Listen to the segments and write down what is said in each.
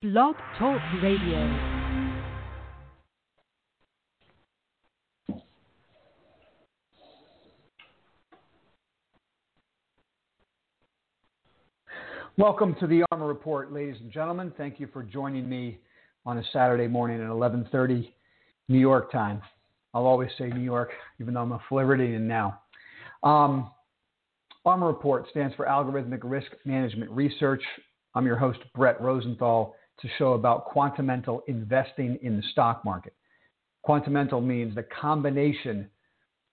Blog Talk Radio. Welcome to the ARMR Report, ladies and gentlemen. Thank you for joining me on a Saturday morning at 11:30 New York time. I'll always say New York, even though I'm a Floridian now. Um, ARMR Report stands for Algorithmic Risk Management Research. I'm your host, Brett Rosenthal, to show about quantamental investing in the stock market. Quantamental means the combination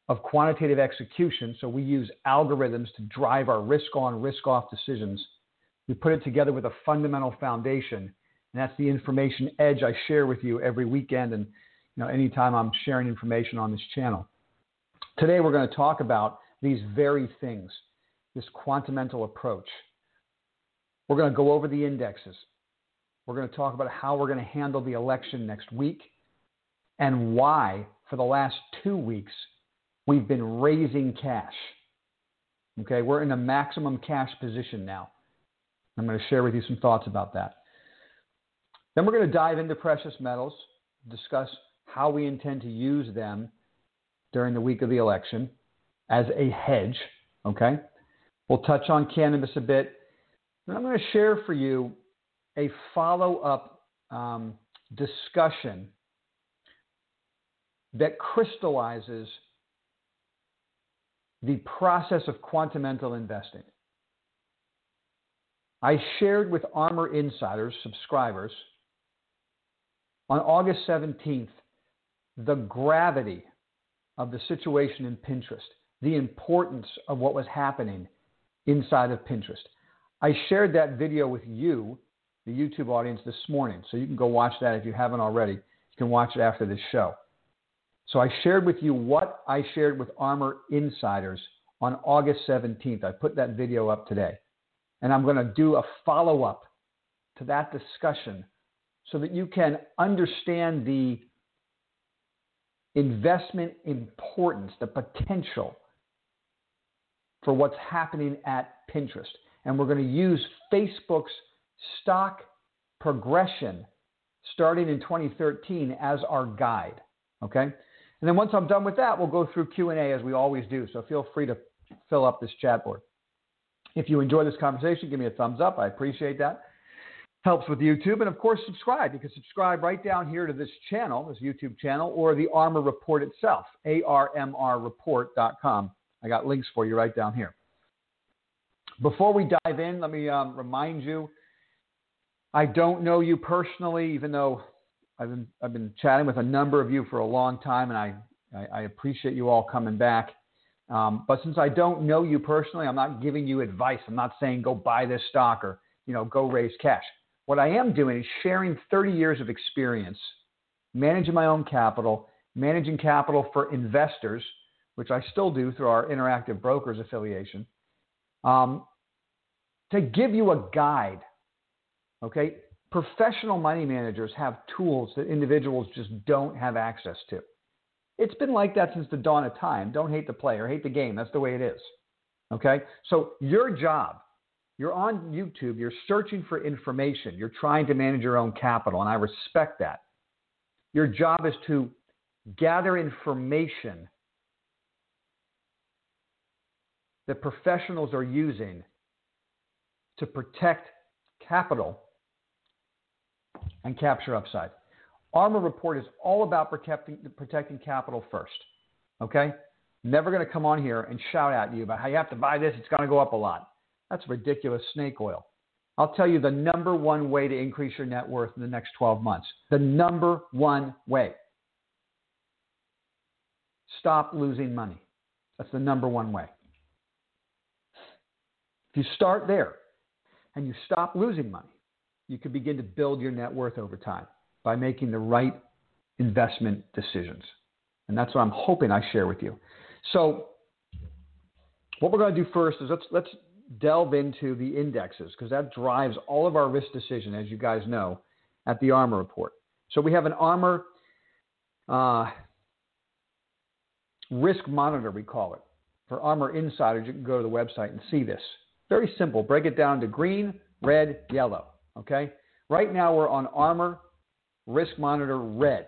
of quantitative execution. So we use algorithms to drive our risk on, risk off decisions we put it together with a fundamental foundation, and that's the information edge I share with you every weekend and you know anytime I'm sharing information on this channel. Today we're going to talk about these very things, this quantamental approach. We're going to go over the indexes. We're going to talk about how we're going to handle the election next week and why, for the last two weeks, we've been raising cash. Okay, we're in a maximum cash position now. I'm going to share with you some thoughts about that. Then we're going to dive into precious metals, discuss how we intend to use them during the week of the election as a hedge. Okay? We'll touch on cannabis a bit. And I'm going to share for you a follow up um, discussion that crystallizes the process of quantamental investing. I shared with ARMR Insiders subscribers on August 17th the gravity of the situation in Pinterest, the importance of what was happening inside of Pinterest. I shared that video with you, the YouTube audience, this morning, so you can go watch that if you haven't already. You can watch it after this show. So I shared with you what I shared with ARMR Insiders on August 17th. I put that video up today. And I'm going to do a follow up to that discussion so that you can understand the investment importance, the potential for what's happening at Pinterest. And we're going to use Facebook's stock progression starting in 2013 as our guide. Okay? And then once I'm done with that, we'll go through Q&A as we always do. So feel free to fill up this chat board. If you enjoy this conversation, give me a thumbs up. I appreciate that. Helps with YouTube. And of course, subscribe. You can subscribe right down here to this channel, this YouTube channel, or the ARMR Report itself, armrreport.com. I got links for you right down here. Before we dive in, let me um, remind you I don't know you personally, even though I've been, I've been chatting with a number of you for a long time, and I, I, I appreciate you all coming back. Um, but since I don't know you personally, I'm not giving you advice. I'm not saying go buy this stock or you know go raise cash. What I am doing is sharing 30 years of experience managing my own capital, managing capital for investors, which I still do through our Interactive Brokers affiliation, um, to give you a guide. Okay, professional money managers have tools that individuals just don't have access to. It's been like that since the dawn of time. Don't hate the player, hate the game. That's the way it is. Okay? So, your job, you're on YouTube, you're searching for information, you're trying to manage your own capital, and I respect that. Your job is to gather information that professionals are using to protect capital and capture upside. ARMR Report is all about protecting, protecting capital first. Okay? Never going to come on here and shout at you about how you have to buy this, it's going to go up a lot. That's ridiculous snake oil. I'll tell you the number one way to increase your net worth in the next 12 months. The number one way. Stop losing money. That's the number one way. If you start there and you stop losing money, you can begin to build your net worth over time by making the right investment decisions. And that's what I'm hoping I share with you. So, what we're going to do first is let's, let's delve into the indexes because that drives all of our risk decision, as you guys know, at the ARMR report. So, we have an ARMR uh, risk monitor, we call it. For ARMR insiders, you can go to the website and see this. Very simple. Break it down to green, red, yellow. Okay? Right now we're on ARMR Risk Monitor Red.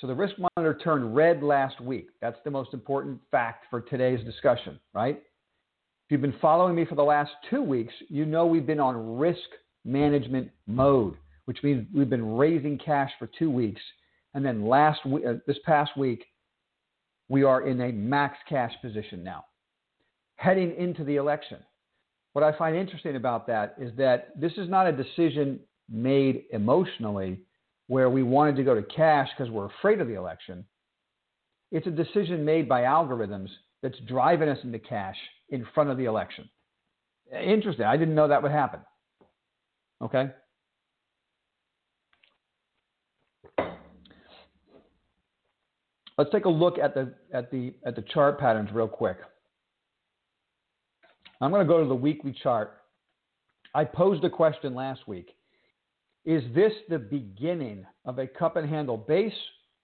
So the risk monitor turned red last week. That's the most important fact for today's discussion, right? If you've been following me for the last two weeks, you know we've been on risk management mode, which means we've been raising cash for two weeks. And then last week, uh, this past week, we are in a max cash position now, heading into the election. What I find interesting about that is that this is not a decision made emotionally where we wanted to go to cash because we're afraid of the election. It's a decision made by algorithms that's driving us into cash in front of the election. Interesting. I didn't know that would happen. Okay. Let's take a look at the at the at the chart patterns real quick. I'm going to go to the weekly chart. I posed a question last week is this the beginning of a cup and handle base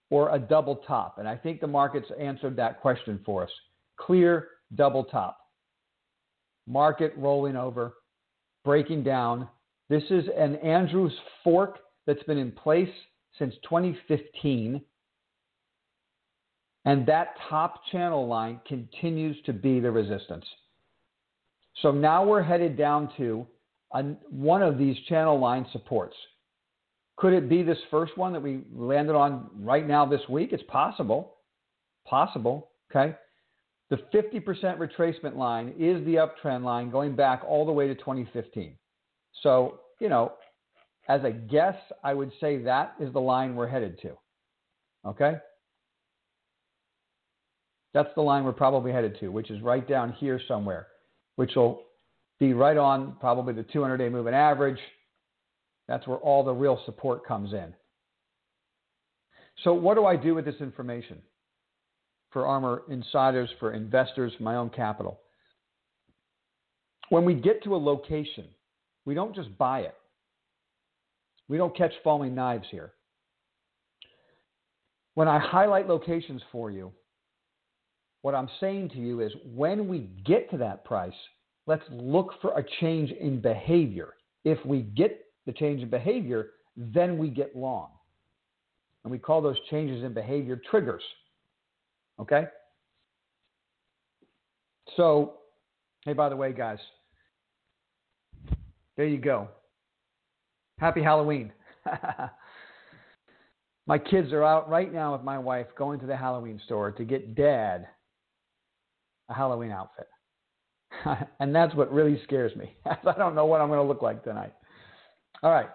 or a double top? And I think the markets answered that question for us. Clear double top. Market rolling over, breaking down. This is an Andrews fork that's been in place since 2015. And that top channel line continues to be the resistance. So now we're headed down to one of these channel line supports. Could it be this first one that we landed on right now this week? It's possible. Possible. Okay. The 50% retracement line is the uptrend line going back all the way to 2015. So, you know, as a guess, I would say that is the line we're headed to. Okay? That's the line we're probably headed to, which is right down here somewhere, which will be right on probably the 200 day moving average. That's where all the real support comes in. So, what do I do with this information for ARMR insiders, for investors, for my own capital? When we get to a location, we don't just buy it. We don't catch falling knives here. When I highlight locations for you, what I'm saying to you is when we get to that price, let's look for a change in behavior. If we get the change in behavior, then we get long. And we call those changes in behavior triggers. Okay? So, hey, by the way, guys, there you go. Happy Halloween. my kids are out right now with my wife going to the Halloween store to get dad a Halloween outfit. and that's what really scares me. I don't know what I'm going to look like tonight. All right.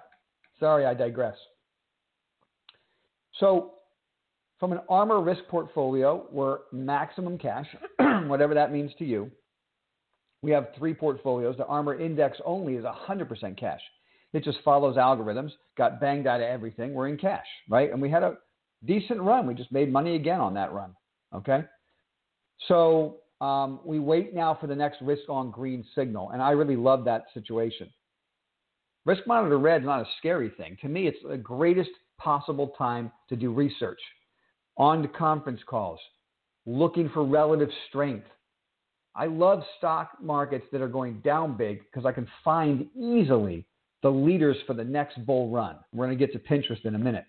Sorry, I digress. So, from an ARMR risk portfolio, we're maximum cash, whatever that means to you. We have three portfolios. The ARMR index only is 100% cash. It just follows algorithms, got banged out of everything. We're in cash, right? And we had a decent run. We just made money again on that run, okay? So um, we wait now for the next risk on green signal. And I really love that situation. Risk Monitor Red is not a scary thing. To me, it's the greatest possible time to do research, on to conference calls, looking for relative strength. I love stock markets that are going down big because I can find easily the leaders for the next bull run. We're going to get to Pinterest in a minute.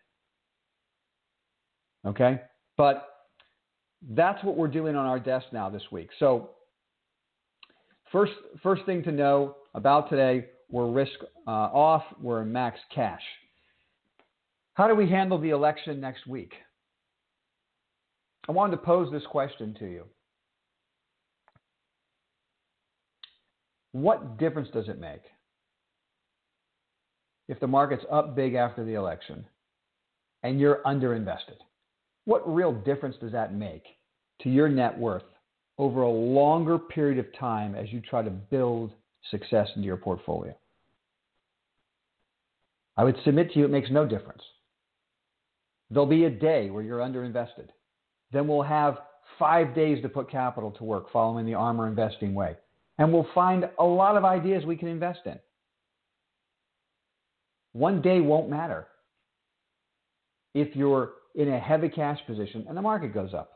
Okay? But that's what we're doing on our desk now this week. So, first, first thing to know about today we're risk uh, off, we're max cash. How do we handle the election next week? I wanted to pose this question to you. What difference does it make if the market's up big after the election and you're underinvested? What real difference does that make to your net worth over a longer period of time as you try to build success into your portfolio? I would submit to you it makes no difference. There'll be a day where you're underinvested. Then we'll have five days to put capital to work following the ARMR investing way. And we'll find a lot of ideas we can invest in. One day won't matter if you're in a heavy cash position and the market goes up.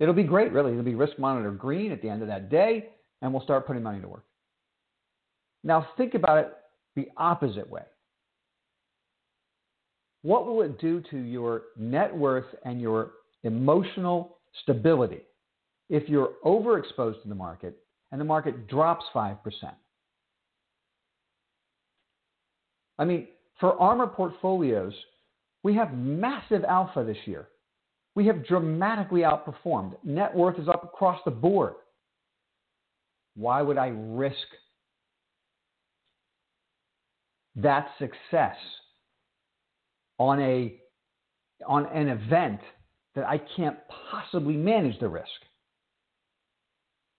It'll be great, really. It'll be risk monitor green at the end of that day, and we'll start putting money to work. Now, think about it the opposite way. What will it do to your net worth and your emotional stability if you're overexposed to the market and the market drops 5%? I mean, for ARMR portfolios, we have massive alpha this year. We have dramatically outperformed. Net worth is up across the board. Why would I risk that success on a on an event that I can't possibly manage the risk?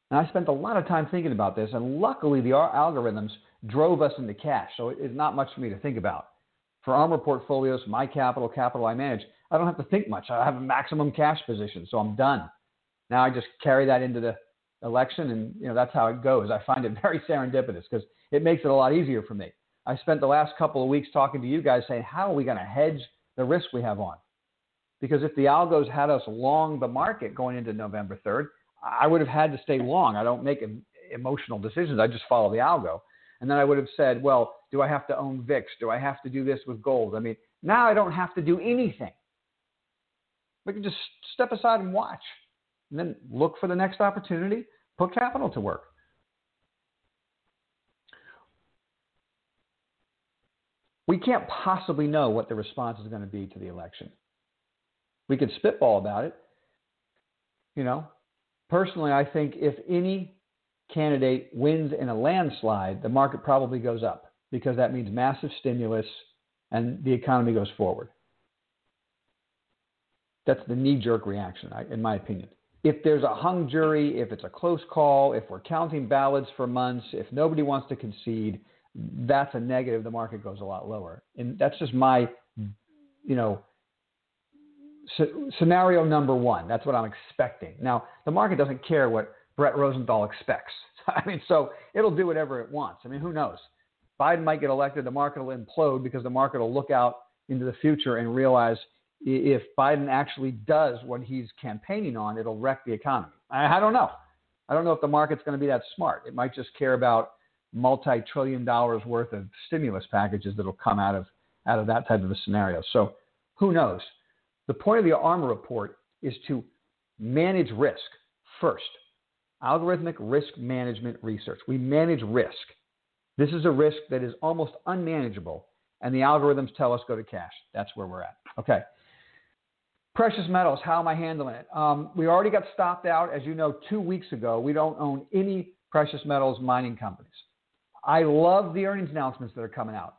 And I spent a lot of time thinking about this, and luckily the algorithms drove us into cash, so it's not much for me to think about. For ARMR portfolios, my capital, capital I manage, I don't have to think much. I have a maximum cash position, so I'm done. Now I just carry that into the election, and you know that's how it goes. I find it very serendipitous because it makes it a lot easier for me. I spent the last couple of weeks talking to you guys saying, how are we going to hedge the risk we have on? Because if the algos had us long the market going into November 3rd, I would have had to stay long. I don't make emotional decisions. I just follow the algo. And then I would have said, well, do I have to own VIX? Do I have to do this with gold? I mean, now I don't have to do anything. We can just step aside and watch and then look for the next opportunity, put capital to work. We can't possibly know what the response is going to be to the election. We could spitball about it. You know, personally, I think if any candidate wins in a landslide, the market probably goes up because that means massive stimulus and the economy goes forward. That's the knee jerk reaction, in my opinion. If there's a hung jury, if it's a close call, if we're counting ballots for months, if nobody wants to concede, that's a negative. The market goes a lot lower. And that's just my, you know, scenario number one. That's what I'm expecting. Now, the market doesn't care what Brett Rosenthal expects. I mean, so it'll do whatever it wants. I mean, who knows? Biden might get elected, the market will implode because the market will look out into the future and realize if Biden actually does what he's campaigning on, it'll wreck the economy. I, I don't know. I don't know if the market's going to be that smart. It might just care about multi-trillion dollars worth of stimulus packages that'll come out of out of that type of a scenario. So who knows? The point of the ARMR report is to manage risk first. Algorithmic risk management research. We manage risk. This is a risk that is almost unmanageable, and the algorithms tell us go to cash. That's where we're at. Okay. Precious metals, how am I handling it? Um, we already got stopped out, as you know, two weeks ago. We don't own any precious metals mining companies. I love the earnings announcements that are coming out.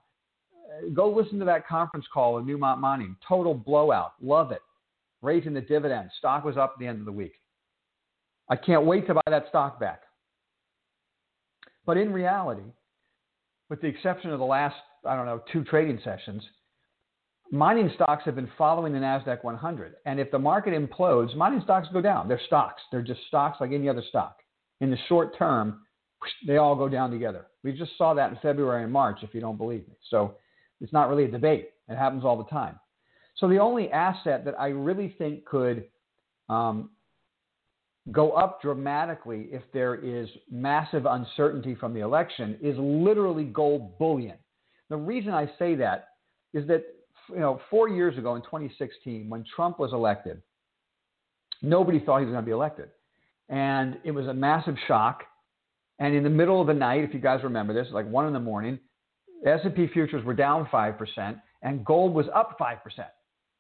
Go listen to that conference call with Newmont Mining. Total blowout. Love it. Raising the dividend. Stock was up at the end of the week. I can't wait to buy that stock back. But in reality, with the exception of the last, I don't know, two trading sessions, mining stocks have been following the NASDAQ 100. And if the market implodes, mining stocks go down. They're stocks. They're just stocks like any other stock. In the short term, they all go down together. We just saw that in February and March, if you don't believe me. So it's not really a debate. It happens all the time. So the only asset that I really think could um, go up dramatically if there is massive uncertainty from the election is literally gold bullion. The reason I say that is that you know four years ago in 2016 when Trump was elected, nobody thought he was going to be elected, and it was a massive shock. And in the middle of the night, if you guys remember this, like one in the morning, S&P futures were down 5% and gold was up 5%.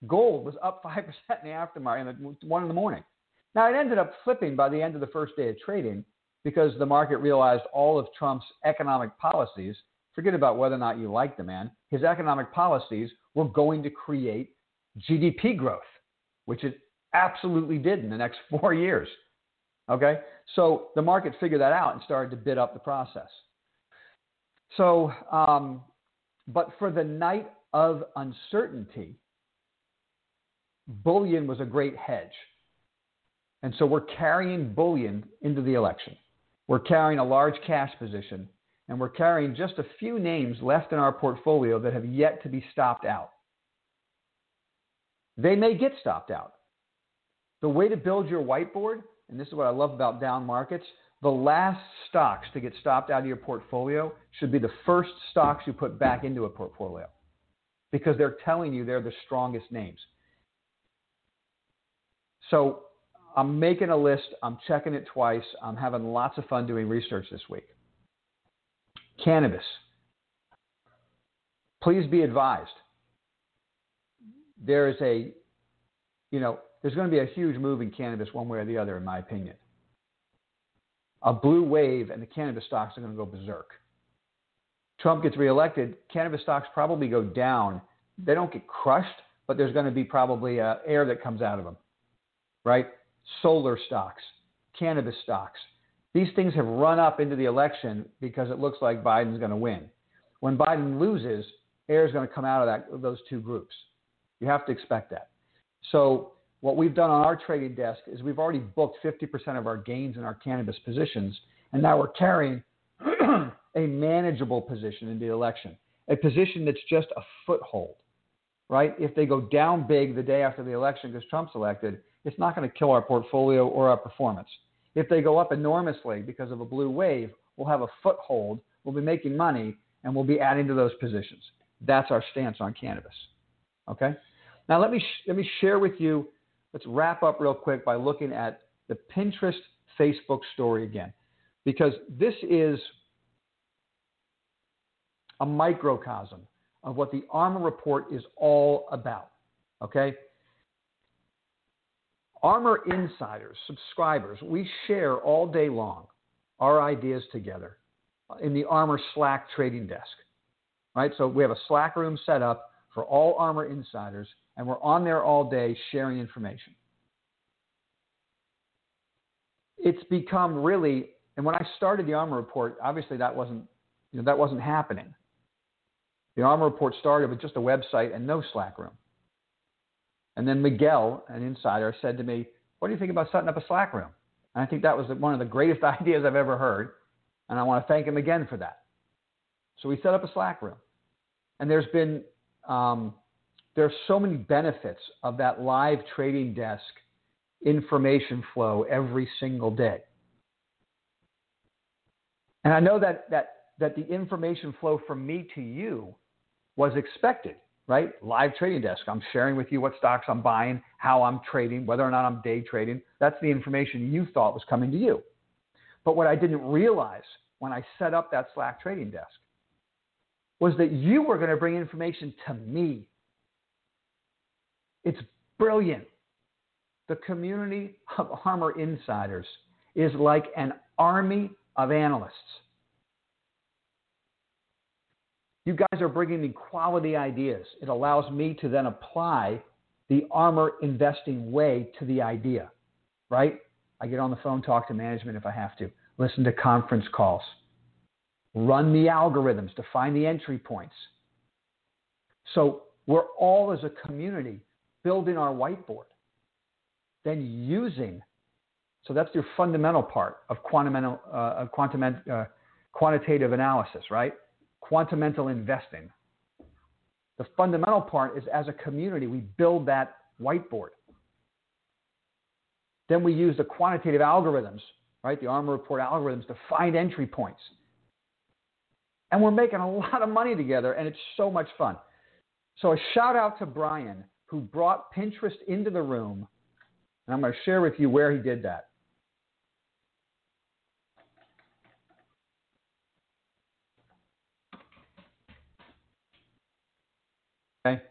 Gold was up 5% in the aftermarket, one in the morning. Now, it ended up flipping by the end of the first day of trading because the market realized all of Trump's economic policies, forget about whether or not you like the man, his economic policies were going to create GDP growth, which it absolutely did in the next four years. Okay? So the market figured that out and started to bid up the process. So, um, but for the night of uncertainty, bullion was a great hedge. And so we're carrying bullion into the election. We're carrying a large cash position, and we're carrying just a few names left in our portfolio that have yet to be stopped out. They may get stopped out. The way to build your whiteboard, and this is what I love about down markets, the last stocks to get stopped out of your portfolio should be the first stocks you put back into a portfolio because they're telling you they're the strongest names. So I'm making a list, I'm checking it twice, I'm having lots of fun doing research this week. Cannabis. Please be advised. There is a, you know, there's going to be a huge move in cannabis one way or the other, in my opinion. A blue wave and the cannabis stocks are going to go berserk. Trump gets reelected, cannabis stocks probably go down. They don't get crushed, but there's going to be probably uh, air that comes out of them, right? Solar stocks, cannabis stocks. These things have run up into the election because it looks like Biden's going to win. When Biden loses, air is going to come out of that, those two groups. You have to expect that. So what we've done on our trading desk is we've already booked 50% of our gains in our cannabis positions, and now we're carrying a manageable position in the election, a position that's just a foothold, right? If they go down big the day after the election because Trump's elected, it's not going to kill our portfolio or our performance. If they go up enormously because of a blue wave, we'll have a foothold, we'll be making money, and we'll be adding to those positions. That's our stance on cannabis. Okay? Now let me sh- let me share with you let's wrap up real quick by looking at the Pinterest Facebook story again, because this is a microcosm of what the ARMR report is all about. Okay? ARMR insiders, subscribers, we share all day long our ideas together in the ARMR Slack trading desk. Right? So we have a Slack room set up for all ARMR insiders and we're on there all day sharing information. It's become really, and when I started the ARMR Report, obviously that wasn't, you know, that wasn't happening. The ARMR Report started with just a website and no Slack room. And then Miguel, an insider, said to me, "What do you think about setting up a Slack room?" And I think that was one of the greatest ideas I've ever heard, and I want to thank him again for that. So we set up a Slack room, and there's been um, there are so many benefits of that live trading desk information flow every single day. And I know that, that, that the information flow from me to you was expected, right? Live trading desk. I'm sharing with you what stocks I'm buying, how I'm trading, whether or not I'm day trading. That's the information you thought was coming to you. But what I didn't realize when I set up that Slack trading desk was that you were going to bring information to me it's brilliant. The community of ARMR insiders is like an army of analysts. You guys are bringing me quality ideas. It allows me to then apply the ARMR investing way to the idea, right? I get on the phone, talk to management if I have to, listen to conference calls, run the algorithms to find the entry points. So we're all as a community building our whiteboard, then using. So that's your fundamental part of, uh, quantum, uh, quantitative analysis, right? Quantamental investing. The fundamental part is as a community, we build that whiteboard. Then we use the quantitative algorithms, right? The ARMR report algorithms to find entry points. And we're making a lot of money together, and it's so much fun. So a shout out to Brian who brought Pinterest into the room. And I'm going to share with you where he did that. Okay.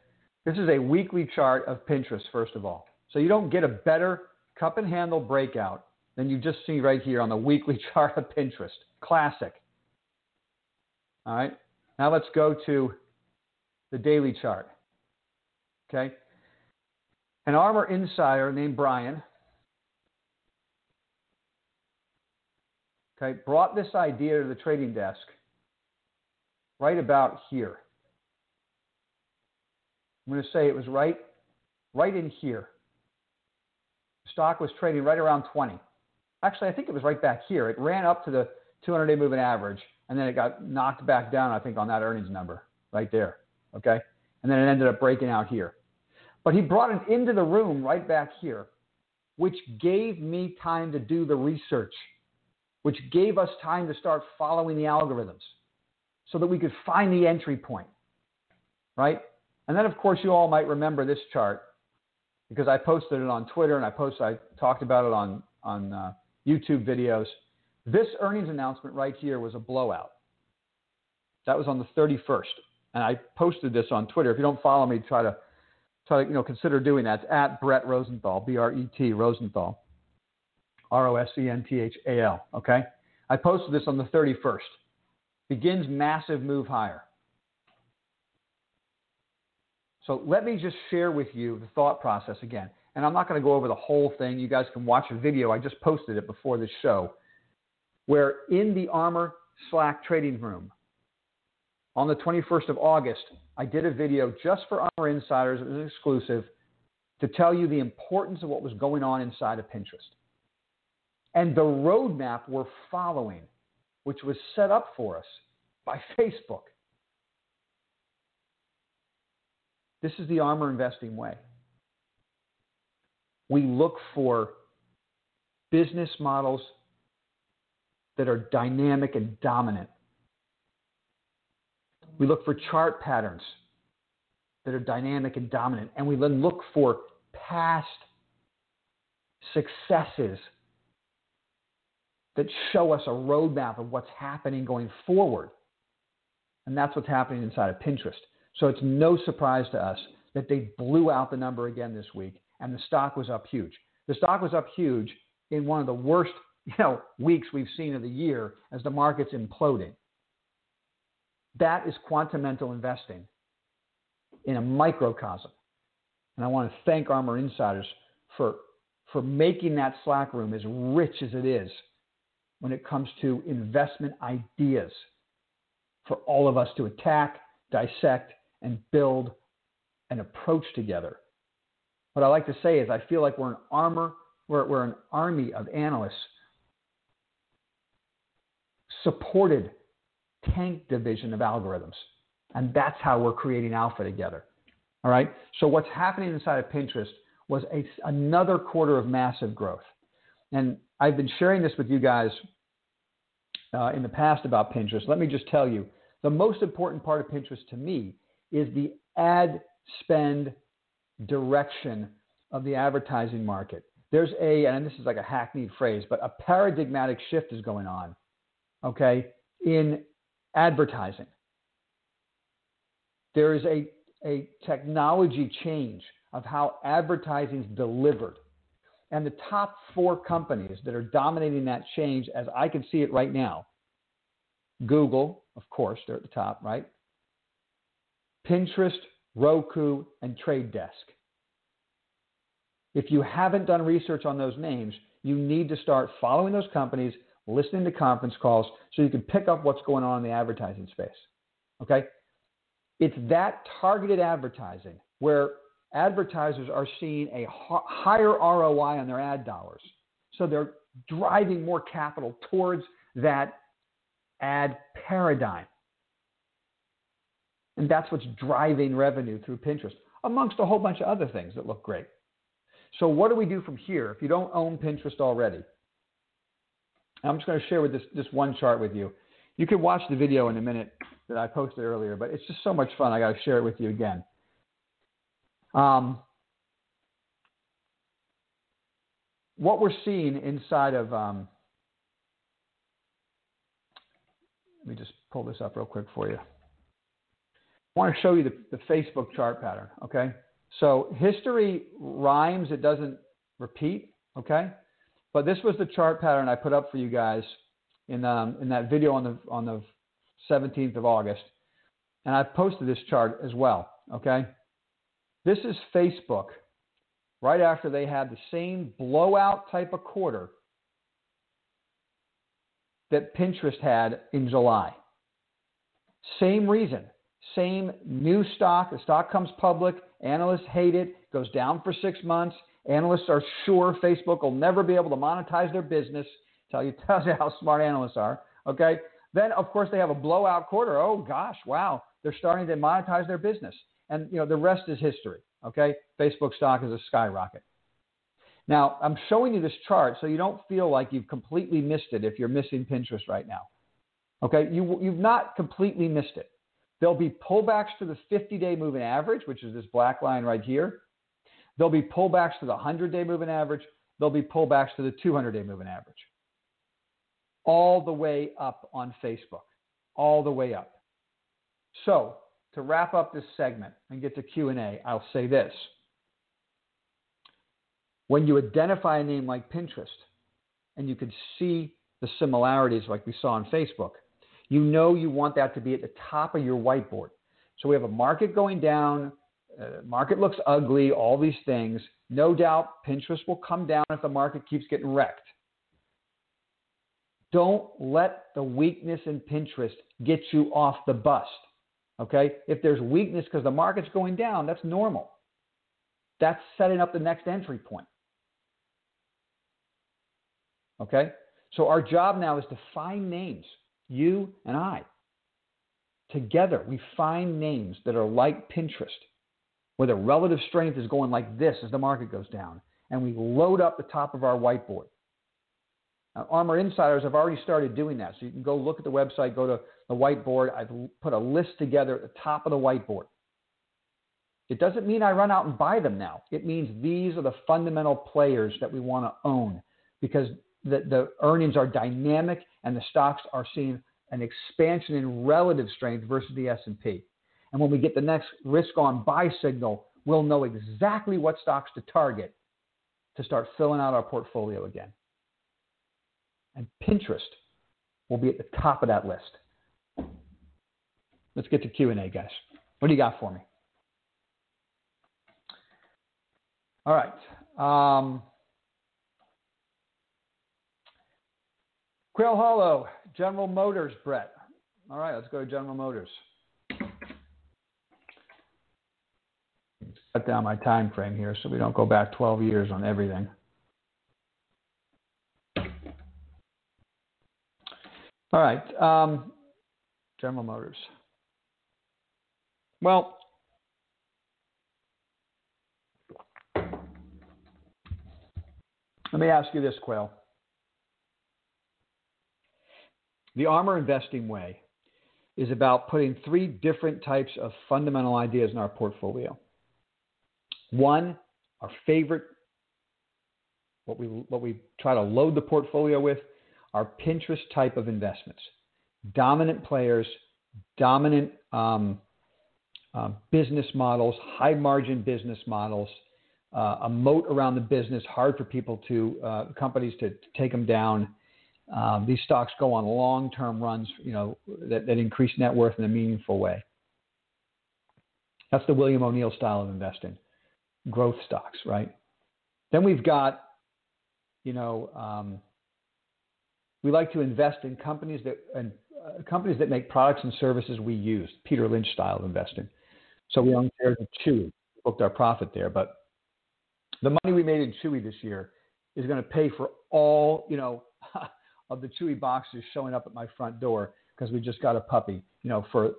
This is a weekly chart of Pinterest, first of all. So you don't get a better cup and handle breakout than you just see right here on the weekly chart of Pinterest. Classic. All right. Now let's go to the daily chart. Okay. An ARMR insider named Brian okay, brought this idea to the trading desk right about here. I'm going to say it was right, right in here. Stock was trading right around 20. Actually, I think it was right back here. It ran up to the 200-day moving average, and then it got knocked back down. I think on that earnings number right there. Okay, and then it ended up breaking out here. But he brought it into the room right back here, which gave me time to do the research. which gave us time to start following the algorithms so that we could find the entry point, right? And then, of course, you all might remember this chart because I posted it on Twitter and I posted, I talked about it on on uh, YouTube videos. This earnings announcement right here was a blowout. That was on the 31st, and I posted this on Twitter. If you don't follow me, try to try to you know consider doing that. It's at Brett Rosenthal, B-R-E-T Rosenthal, R-O-S-E-N-T-H-A-L. Okay, I posted this on the 31st. Begins massive move higher. So let me just share with you the thought process again. And I'm not going to go over the whole thing. You guys can watch a video. I just posted it before this show, where in the ARMR Slack trading room on the 21st of August, I did a video just for ARMR insiders. It was exclusive to tell you the importance of what was going on inside of Pinterest and the roadmap we're following, which was set up for us by Facebook. This is the ARMR investing way. We look for business models that are dynamic and dominant. We look for chart patterns that are dynamic and dominant. And we then look for past successes that show us a roadmap of what's happening going forward. And that's what's happening inside of Pinterest. So it's no surprise to us that they blew out the number again this week and the stock was up huge. The stock was up huge in one of the worst you know, weeks we've seen of the year as the market's imploding. That is quantamental investing in a microcosm. And I want to thank ARMR Insiders for, for making that Slack room as rich as it is when it comes to investment ideas for all of us to attack, dissect, and build an approach together. What I like to say is I feel like we're an armor, we're, we're an army of analysts supported tank division of algorithms. And that's how we're creating alpha together. All right. So what's happening inside of Pinterest was a, another quarter of massive growth. And I've been sharing this with you guys uh, in the past about Pinterest. Let me just tell you the most important part of Pinterest to me is the ad spend direction of the advertising market. There's a, and this is like a hackneyed phrase, but a paradigmatic shift is going on, okay, in advertising. There is a, a technology change of how advertising is delivered. And the top four companies that are dominating that change, as I can see it right now Google, of course, they're at the top, right? Pinterest, Roku, and Trade Desk. If you haven't done research on those names, you need to start following those companies, listening to conference calls so you can pick up what's going on in the advertising space. Okay? It's that targeted advertising where advertisers are seeing a higher ROI on their ad dollars. So they're driving more capital towards that ad paradigm. And that's what's driving revenue through Pinterest, amongst a whole bunch of other things that look great. So, what do we do from here if you don't own Pinterest already? I'm just going to share with this, this one chart with you. You can watch the video in a minute that I posted earlier, but it's just so much fun. I got to share it with you again. Um, what we're seeing inside of, um, let me just pull this up real quick for you. I want to show you the, the Facebook chart pattern, okay? So history rhymes, it doesn't repeat, okay? But this was the chart pattern I put up for you guys in, um, in that video on the, on the 17th of August. And I posted this chart as well, okay? This is Facebook right after they had the same blowout type of quarter that Pinterest had in July. Same reason. Same new stock. The stock comes public. Analysts hate it. Goes down for six months. Analysts are sure Facebook will never be able to monetize their business. Tell you tells you how smart analysts are. Okay. Then of course they have a blowout quarter. Oh gosh, wow, they're starting to monetize their business, and you know the rest is history. Okay. Facebook stock is a skyrocket. Now, I'm showing you this chart so you don't feel like you've completely missed it if you're missing Pinterest right now. Okay, you, you've not completely missed it. There'll be pullbacks to the 50 day moving average, which is this black line right here. There'll be pullbacks to the 100 day moving average. There'll be pullbacks to the 200 day moving average. All the way up on Facebook. All the way up. So, to wrap up this segment and get to Q&A, I'll say this. When you identify a name like Pinterest and you can see the similarities like we saw on Facebook, you know you want that to be at the top of your whiteboard. So we have a market going down, uh, market looks ugly, all these things. No doubt Pinterest will come down if the market keeps getting wrecked. Don't let the weakness in Pinterest get you off the bus. Okay? If there's weakness because the market's going down, that's normal. That's setting up the next entry point. Okay? So our job now is to find names, you and I. Together, we find names that are like Pinterest, where the relative strength is going like this as the market goes down, and we load up the top of our whiteboard. Now, ARMR Insiders have already started doing that. So you can go look at the website, go to the whiteboard. I've put a list together at the top of the whiteboard. It doesn't mean I run out and buy them now. It means these are the fundamental players that we want to own because the, the earnings are dynamic and the stocks are seeing an expansion in relative strength versus the S&P. And when we get the next risk on buy signal, we'll know exactly what stocks to target to start filling out our portfolio again. And Pinterest will be at the top of that list. Let's get to Q&A, guys. What do you got for me? All right. Um, Quail Hollow, General Motors, Brett. All right, let's go to General Motors. Cut down my time frame here so we don't go back 12 years on everything. All right, um, General Motors. Well, let me ask you this, Quail. The ARMR investing way is about putting three different types of fundamental ideas in our portfolio. One, our favorite, what we, what we try to load the portfolio with, are Pinterest type of investments. Dominant players, dominant um, uh, business models, high margin business models, uh, a moat around the business, hard for people to, uh, companies to, to take them down um, these stocks go on long-term runs, you know, that, that increase net worth in a meaningful way. That's the William O'Neill style of investing, growth stocks, right? Then we've got, you know, um, we like to invest in companies that and uh, companies that make products and services we use, Peter Lynch style of investing. So we own shares of Chewy, booked our profit there, but the money we made in Chewy this year is going to pay for all, you know, of the Chewy boxes showing up at my front door because we just got a puppy, you know, for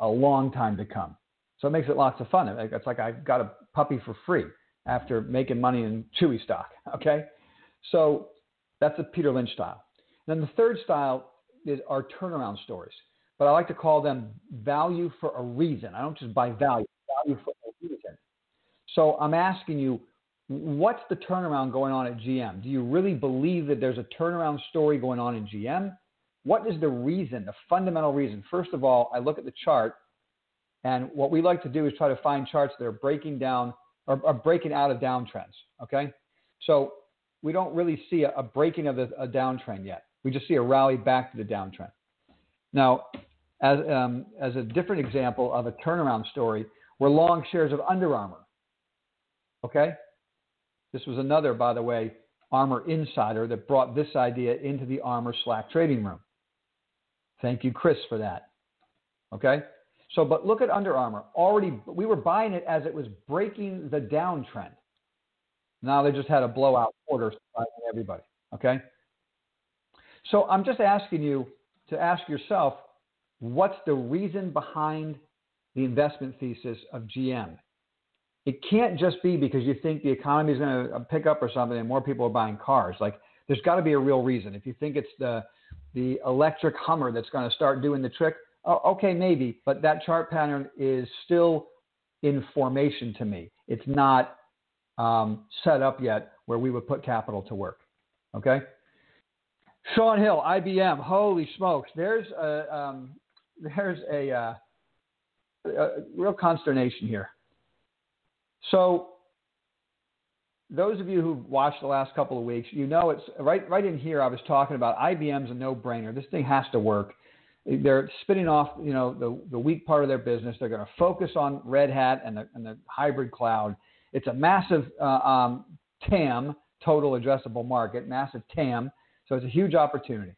a long time to come. So it makes it lots of fun. It's like I got a puppy for free after making money in Chewy stock. Okay, so that's a Peter Lynch style. And then the third style is our turnaround stories, but I like to call them value for a reason. I don't just buy value, value for a reason. So I'm asking you, what's the turnaround going on at GM? Do you really believe that there's a turnaround story going on in GM? What is the reason, the fundamental reason? First of all, I look at the chart, and what we like to do is try to find charts that are breaking down or, or breaking out of downtrends. Okay, so we don't really see a, a breaking of a, a downtrend yet. We just see a rally back to the downtrend. Now, as um, as a different example of a turnaround story, we're long shares of Under Armour. Okay, this was another, by the way, ARMR insider that brought this idea into the ARMR Slack trading room. Thank you, Chris, for that. Okay? So, but look at Under Armour. Already, we were buying it as it was breaking the downtrend. Now they just had a blowout quarter, surprising everybody. Okay? So I'm just asking you to ask yourself what's the reason behind the investment thesis of GM? It can't just be because you think the economy is going to pick up or something and more people are buying cars. Like there's got to be a real reason. If you think it's the the electric Hummer that's going to start doing the trick, oh, okay, maybe, but that chart pattern is still in formation to me. It's not um, set up yet where we would put capital to work. Okay. Sean Hill, IBM. Holy smokes! There's a um, there's a, uh, a real consternation here. So those of you who've watched the last couple of weeks, you know it's right right in here. I was talking about IBM's a no-brainer. This thing has to work. They're spinning off, you know, the the weak part of their business. They're going to focus on Red Hat and the and the hybrid cloud. It's a massive uh, um, TAM, total addressable market, massive TAM. So it's a huge opportunity.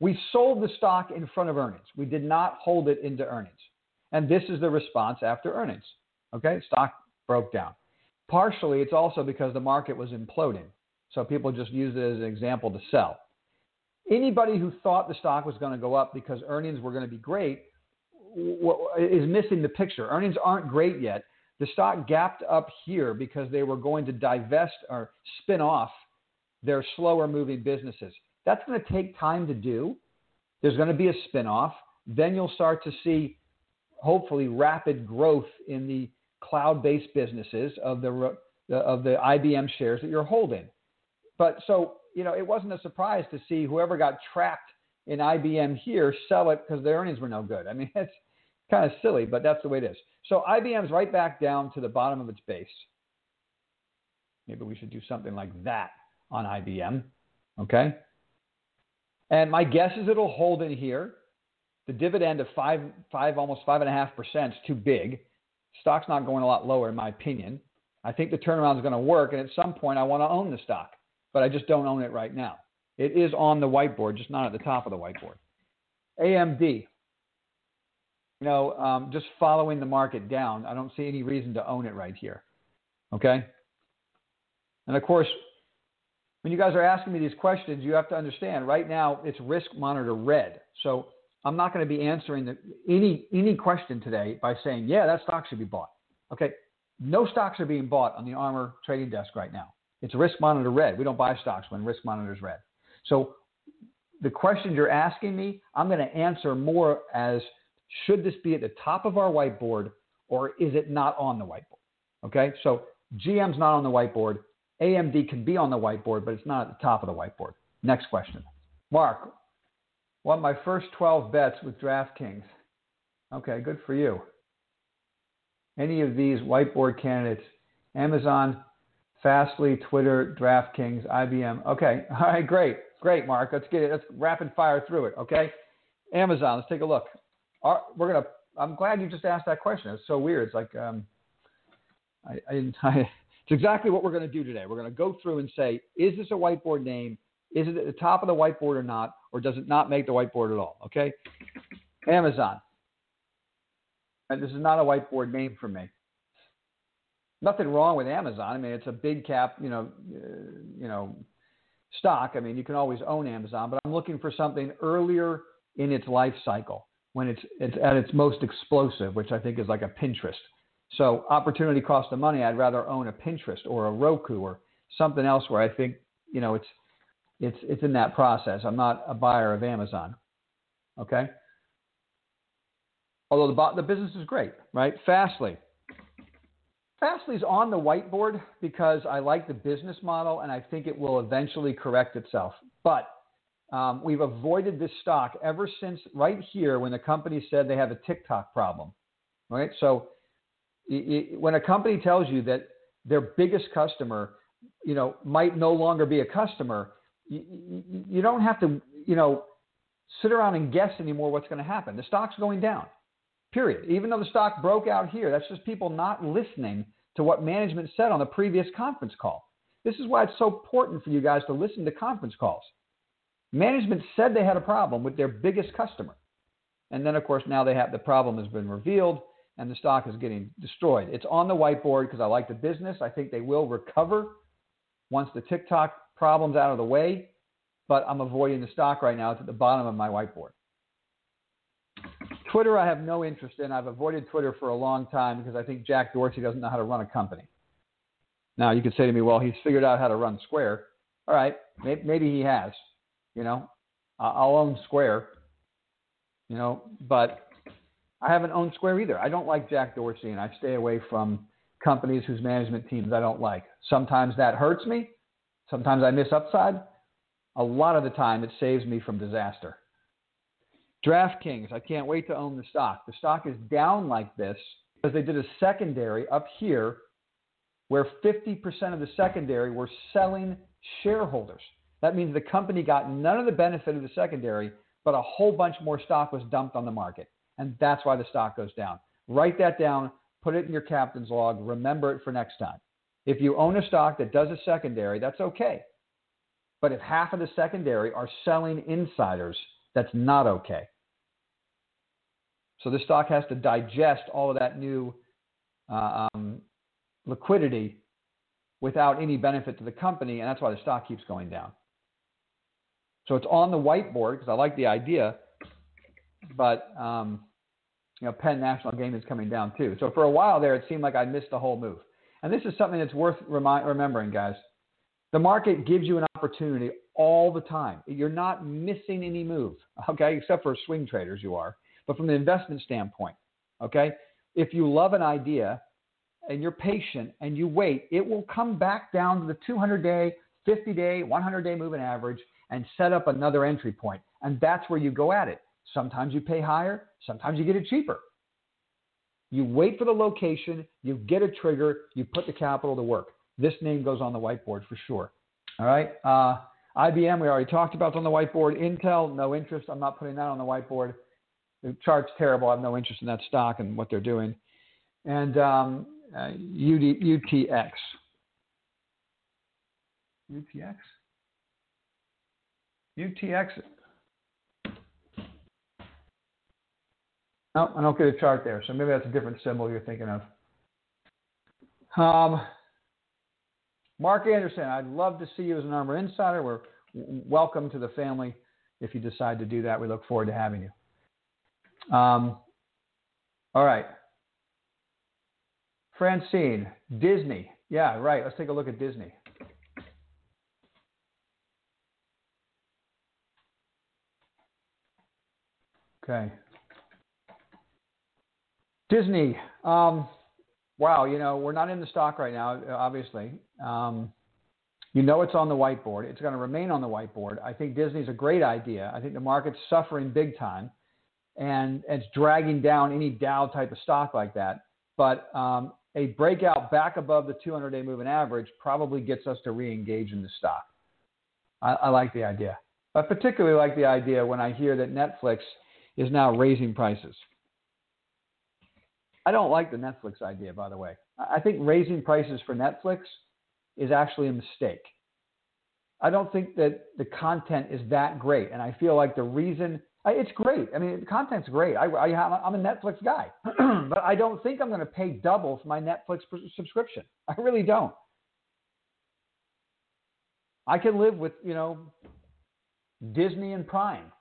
We sold the stock in front of earnings. We did not hold it into earnings. And this is the response after earnings. Okay, stock broke down. Partially, it's also because the market was imploding. So people just used it as an example to sell. Anybody who thought the stock was going to go up because earnings were going to be great is missing the picture. Earnings aren't great yet. The stock gapped up here because they were going to divest or spin off their slower moving businesses. That's going to take time to do. There's going to be a spin off. Then you'll start to see, hopefully, rapid growth in the cloud-based businesses of the of the IBM shares that you're holding. But so you know, it wasn't a surprise to see whoever got trapped in IBM here sell it because their earnings were no good. I mean, it's kind of silly, but that's the way it is. So IBM's right back down to the bottom of its base. Maybe we should do something like that on IBM. Okay. And my guess is it'll hold in here. The dividend of five, five, almost five and a half percent is too big. Stock's not going a lot lower, in my opinion. I think the turnaround is going to work, and at some point, I want to own the stock, but I just don't own it right now. It is on the whiteboard, just not at the top of the whiteboard. AMD, you know, um, just following the market down. I don't see any reason to own it right here. Okay. And of course, when you guys are asking me these questions, you have to understand right now it's risk monitor red. So I'm not going to be answering the, any any question today by saying, yeah, that stock should be bought. Okay, no stocks are being bought on the ARMR trading desk right now. It's risk monitor red. We don't buy stocks when risk monitor is red. So the questions you're asking me, I'm going to answer more as should this be at the top of our whiteboard or is it not on the whiteboard? Okay, so GM's not on the whiteboard. AMD can be on the whiteboard, but it's not at the top of the whiteboard. Next question. Mark, won my first 12 bets with DraftKings. Okay, good for you. Any of these whiteboard candidates, Amazon, Fastly, Twitter, DraftKings, IBM. Okay, all right, great, great, Mark. Let's get it. Let's rapid fire through it. Okay, Amazon. Let's take a look. we're gonna. I'm glad you just asked that question. It's so weird. It's like um, I, I, I, it's exactly what we're to do today. We're to go through and say, is this a whiteboard name? Is it at the top of the whiteboard or not? Or does it not make the whiteboard at all? Okay. Amazon. And this is not a whiteboard name for me. Nothing wrong with Amazon. I mean, it's a big cap, you know, uh, you know, stock. I mean, you can always own Amazon, but I'm looking for something earlier in its life cycle when it's it's at its most explosive, which I think is like a Pinterest. So opportunity cost of money, I'd rather own a Pinterest or a Roku or something else where I think, you know, it's it's it's in that process. I'm not a buyer of Amazon. Okay. Although the the business is great, right? Fastly. Fastly's on the whiteboard because I like the business model and I think it will eventually correct itself. But um, we've avoided this stock ever since right here when the company said they have a TikTok problem. Right. So it, it, when a company tells you that their biggest customer, you know, might no longer be a customer, you, you don't have to, you know, sit around and guess anymore what's going to happen. The stock's going down, period. Even though the stock broke out here, that's just people not listening to what management said on the previous conference call. This is why it's so important for you guys to listen to conference calls. Management said they had a problem with their biggest customer. And then, of course, now they have the problem has been revealed and the stock is getting destroyed. It's on the whiteboard because I like the business. I think they will recover once the TikTok problem's out of the way, but I'm avoiding the stock right now. It's at the bottom of my whiteboard. Twitter, I have no interest in. I've avoided Twitter for a long time because I think Jack Dorsey doesn't know how to run a company. Now you could say to me, well, he's figured out how to run Square. All right, maybe he has. You know, I'll own Square. You know, but I haven't owned Square either. I don't like Jack Dorsey, and I stay away from companies whose management teams I don't like. Sometimes that hurts me. Sometimes I miss upside. A lot of the time, it saves me from disaster. DraftKings, I can't wait to own the stock. The stock is down like this because they did a secondary up here where 50% of the secondary were selling shareholders. That means the company got none of the benefit of the secondary, but a whole bunch more stock was dumped on the market. And that's why the stock goes down. Write that down, put it in your captain's log, remember it for next time. If you own a stock that does a secondary, that's okay. But if half of the secondary are selling insiders, that's not okay. So the stock has to digest all of that new um, liquidity without any benefit to the company, and that's why the stock keeps going down. So it's on the whiteboard because I like the idea, but um, you know, Penn National Game is coming down too. So for a while there, it seemed like I missed the whole move. And this is something that's worth remi- remembering, guys. The market gives you an opportunity all the time. You're not missing any move, okay, except for swing traders, you are. But from the investment standpoint, okay, if you love an idea and you're patient and you wait, it will come back down to the 200 day, 50 day, 100 day moving average and set up another entry point. And that's where you go at it. Sometimes you pay higher, sometimes you get it cheaper. You wait for the location, you get a trigger, you put the capital to work. This name goes on the whiteboard for sure. All right. Uh, IBM, we already talked about on the whiteboard. Intel, no interest. I'm not putting that on the whiteboard. The chart's terrible. I have no interest in that stock and what they're doing. And um, uh, UD, UTX. UTX? UTX. No, I don't get a chart there. So maybe that's a different symbol you're thinking of. Um, Mark Anderson, I'd love to see you as an ARMR Insider. We're welcome to the family if you decide to do that. We look forward to having you. Um, all right. Francine, Disney. Yeah, right. Let's take a look at Disney. Okay. Disney. Um, wow, you know, we're not in the stock right now, obviously. Um, you know it's on the whiteboard. It's going to remain on the whiteboard. I think Disney's a great idea. I think the market's suffering big time, and it's dragging down any Dow type of stock like that. But um, a breakout back above the 200-day moving average probably gets us to re-engage in the stock. I, I like the idea. I particularly like the idea when I hear that Netflix – is now raising prices. I don't like the Netflix idea, by the way. I think raising prices for Netflix is actually a mistake. I don't think that the content is that great. And I feel like the reason it's great. I mean, the content's great. I, I, am a Netflix guy, but I don't think I'm going to pay double for my Netflix subscription. I really don't. I can live with, you know, Disney and Prime.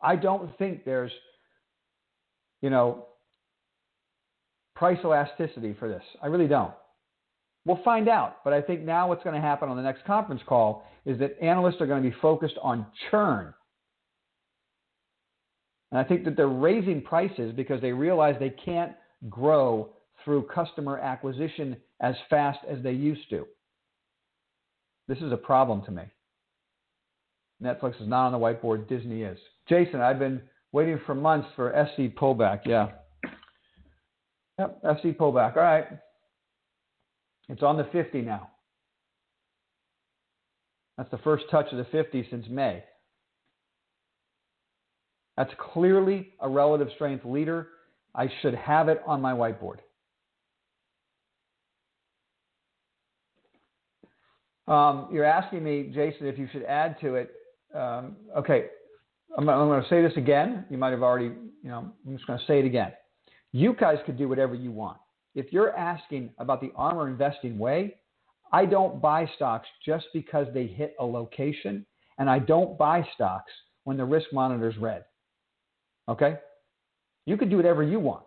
I don't think there's, you know, price elasticity for this. I really don't. We'll find out. But I think now what's going to happen on the next conference call is that analysts are going to be focused on churn. And I think that they're raising prices because they realize they can't grow through customer acquisition as fast as they used to. This is a problem to me. Netflix is not on the whiteboard, Disney is. Jason, I've been waiting for months for SC pullback. Yeah. Yep, SC pullback. All right. It's on the 50 now. That's the first touch of the 50 since May. That's clearly a relative strength leader. I should have it on my whiteboard. Um, you're asking me, Jason, if you should add to it. Um, okay, I'm, I'm going to say this again. You might have already, you know, I'm just going to say it again. You guys could do whatever you want. If you're asking about the ARMR investing way, I don't buy stocks just because they hit a location, and I don't buy stocks when the risk monitor is red. Okay? You could do whatever you want.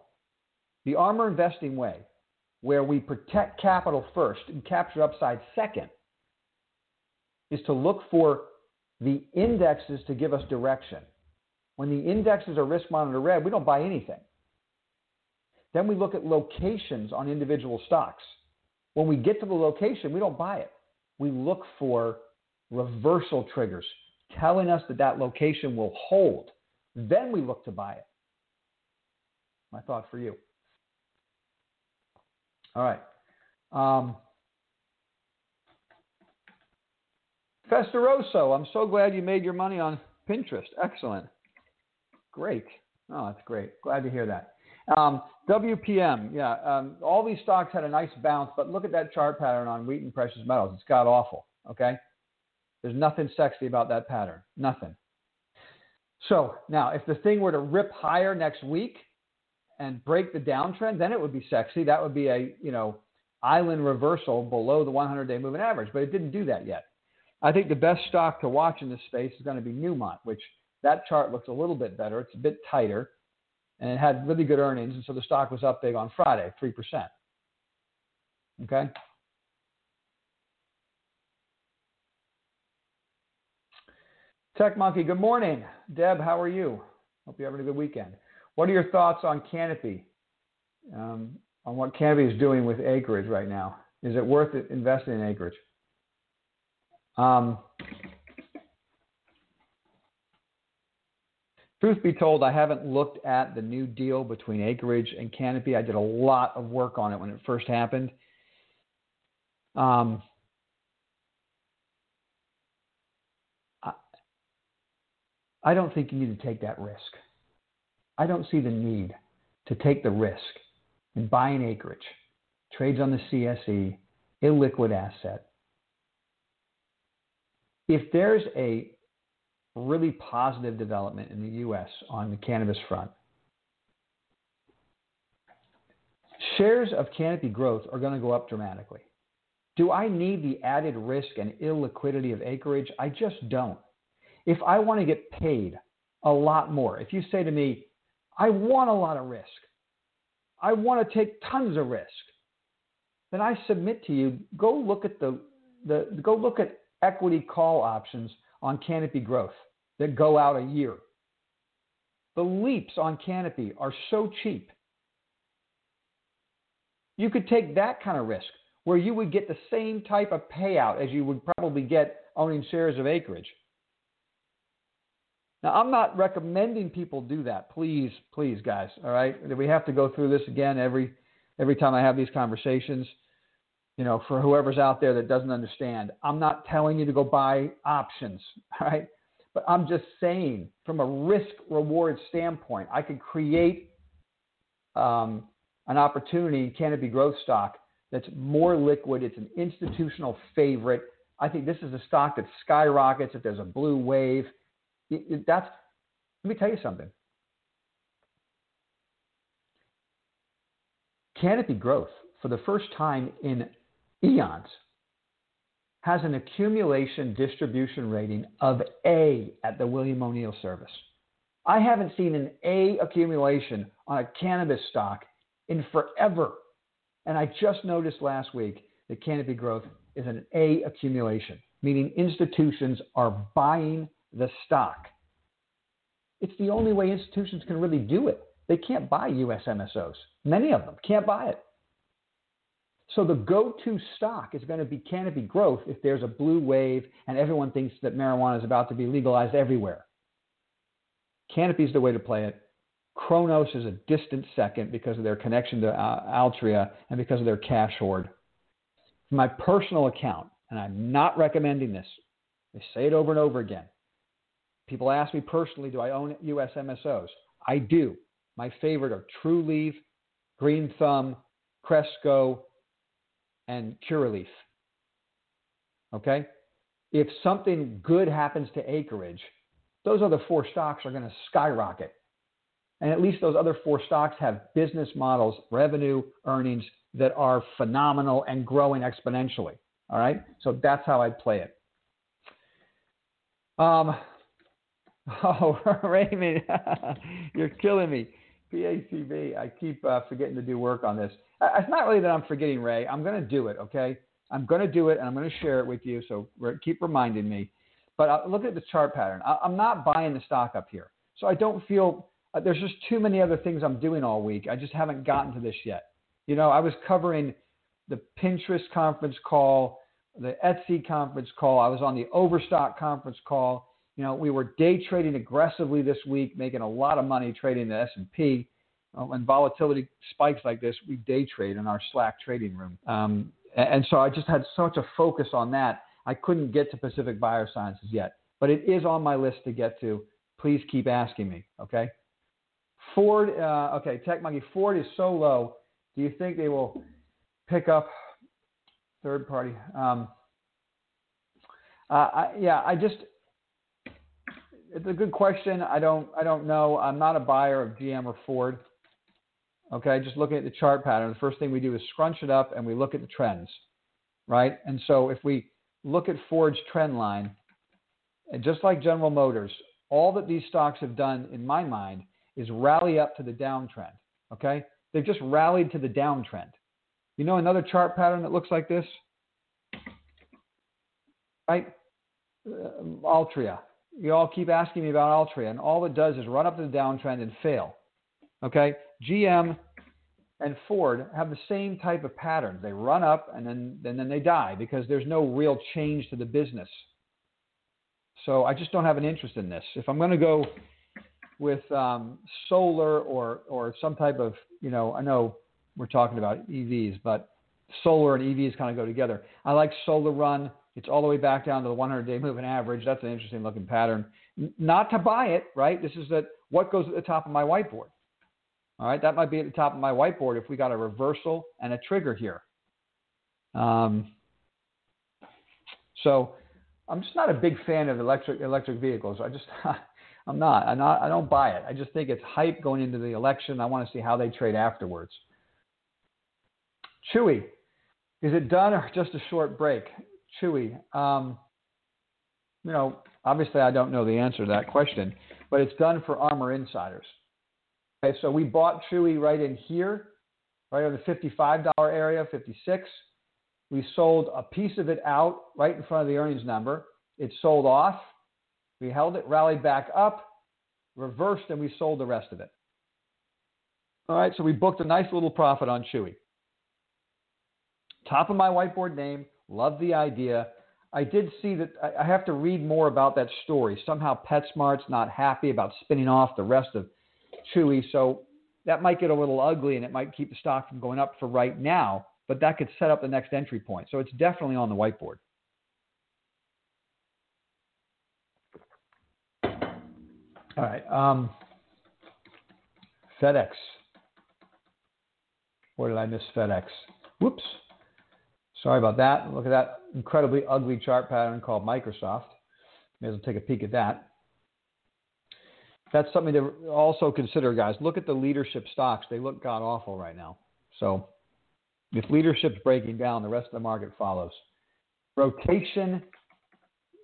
The ARMR investing way where we protect capital first and capture upside second is to look for the indexes to give us direction. When the indexes are risk monitor red, we don't buy anything. Then we look at locations on individual stocks. When we get to the location, we don't buy it. We look for reversal triggers telling us that that location will hold. Then we look to buy it. My thought for you. All right. Um, Festeroso, I'm so glad you made your money on Pinterest. Excellent. Great. Oh, that's great. Glad to hear that. Um, WPM, yeah, um, all these stocks had a nice bounce, but look at that chart pattern on Wheaton Precious Metals. It's got awful. Okay, there's nothing sexy about that pattern. Nothing. So now, if the thing were to rip higher next week and break the downtrend, then it would be sexy. That would be a you know island reversal below the 100-day moving average, but it didn't do that yet. I think the best stock to watch in this space is going to be Newmont, which that chart looks a little bit better. It's a bit tighter, and it had really good earnings, and so the stock was up big on Friday, 3%. Okay? Tech Monkey, good morning. Deb, how are you? Hope you're having a good weekend. What are your thoughts on Canopy? Um, on what Canopy is doing with acreage right now? Is it worth investing in acreage? Um, truth be told, I haven't looked at the new deal between Acreage and Canopy. I did a lot of work on it when it first happened. Um, I, I don't think you need to take that risk. I don't see the need to take the risk in buying acreage, trades on the CSE, illiquid asset, if there's a really positive development in the U.S. on the cannabis front, shares of canopy growth are going to go up dramatically. Do I need the added risk and illiquidity of acreage? I just don't. If I want to get paid a lot more, if you say to me, I want a lot of risk, I want to take tons of risk, then I submit to you, go look at the, the go look at equity call options on Canopy growth that go out a year. The leaps on Canopy are so cheap. You could take that kind of risk where you would get the same type of payout as you would probably get owning shares of acreage. Now, I'm not recommending people do that. Please, please, guys. All right, we have to go through this again every every time I have these conversations you know, for whoever's out there that doesn't understand, I'm not telling you to go buy options, right? But I'm just saying, from a risk reward standpoint, I could create um, an opportunity, in canopy growth stock, that's more liquid. It's an institutional favorite. I think this is a stock that skyrockets if there's a blue wave. It, it, that's, let me tell you something. Canopy growth, for the first time in eons has an accumulation distribution rating of A at the William O'Neill service. I haven't seen an A accumulation on a cannabis stock in forever. And I just noticed last week that canopy growth is an A accumulation, meaning institutions are buying the stock. It's the only way institutions can really do it. They can't buy US MSOs. Many of them can't buy it. So the go-to stock is going to be canopy growth if there's a blue wave and everyone thinks that marijuana is about to be legalized everywhere. Canopy is the way to play it. Cronos is a distant second because of their connection to uh, Altria and because of their cash hoard. My personal account, and I'm not recommending this, I say it over and over again. People ask me personally, do I own US MSOs? I do. My favorite are Trulieve, Green Thumb, Cresco, and Curaleaf. Okay? If something good happens to acreage, those other four stocks are going to skyrocket. And at least those other four stocks have business models, revenue, earnings that are phenomenal and growing exponentially. All right? So that's how I play it. Um, oh, Raymond, you're killing me. PACB. I keep uh, forgetting to do work on this. It's not really that I'm forgetting, Ray. I'm going to do it, okay? I'm going to do it, and I'm going to share it with you. So keep reminding me. But uh, look at the chart pattern. I, am not buying the stock up here. So I don't feel uh, there's just too many other things I'm doing all week. I just haven't gotten to this yet. You know, I was covering the Pinterest conference call, the Etsy conference call. I was on the Overstock conference call. You know, we were day trading aggressively this week, making a lot of money trading the S&P. Uh, when volatility spikes like this, we day trade in our Slack trading room. Um, and so I just had such a focus on that. I couldn't get to Pacific Biosciences yet, but it is on my list to get to. Please keep asking me, okay? Ford, uh, okay, Tech Monkey, Ford is so low. Do you think they will pick up third party? Um, uh, I, yeah, I just it's a good question. I don't I don't know. I'm not a buyer of GM or Ford. Okay, just looking at the chart pattern, the first thing we do is scrunch it up and we look at the trends, right? And so if we look at Ford's trend line, and just like General Motors, all that these stocks have done, in my mind, is rally up to the downtrend. Okay, they've just rallied to the downtrend. You know another chart pattern that looks like this, right? Uh, Altria you all keep asking me about Altria, and all it does is run up the downtrend and fail. Okay, GM and Ford have the same type of pattern. They run up and then and then they die because there's no real change to the business. So I just don't have an interest in this. If I'm going to go with um, solar or or some type of you know I know we're talking about EVs, but solar and EVs kind of go together. I like SolarRun. It's all the way back down to the 100 day moving average. That's an interesting looking pattern. Not to buy it, right? This is that what goes at the top of my whiteboard. All right, that might be at the top of my whiteboard if we got a reversal and a trigger here. Um, so I'm just not a big fan of electric electric vehicles. I just I'm not. I'm not. I don't buy it. I just think it's hype going into the election. I want to see how they trade afterwards. Chewy, is it done or just a short break? Chewy. Um, you know, obviously I don't know the answer to that question, but it's done for ARMR insiders. Okay, so we bought Chewy right in here, right over the $55 area, 56. We sold a piece of it out right in front of the earnings number. It sold off. We held it, rallied back up, reversed, and we sold the rest of it. All right, so we booked a nice little profit on Chewy. Top of my whiteboard name, Love the idea. I did see that I have to read more about that story. Somehow PetSmart's not happy about spinning off the rest of Chewy, so that might get a little ugly and it might keep the stock from going up for right now, but that could set up the next entry point. So it's definitely on the whiteboard. All right. Um, FedEx. Where did I miss FedEx? Whoops. Sorry about that. Look at that incredibly ugly chart pattern called Microsoft. May as well take a peek at that. That's something to also consider, guys. Look at the leadership stocks. They look god awful right now. So if leadership's breaking down, the rest of the market follows. Rotation,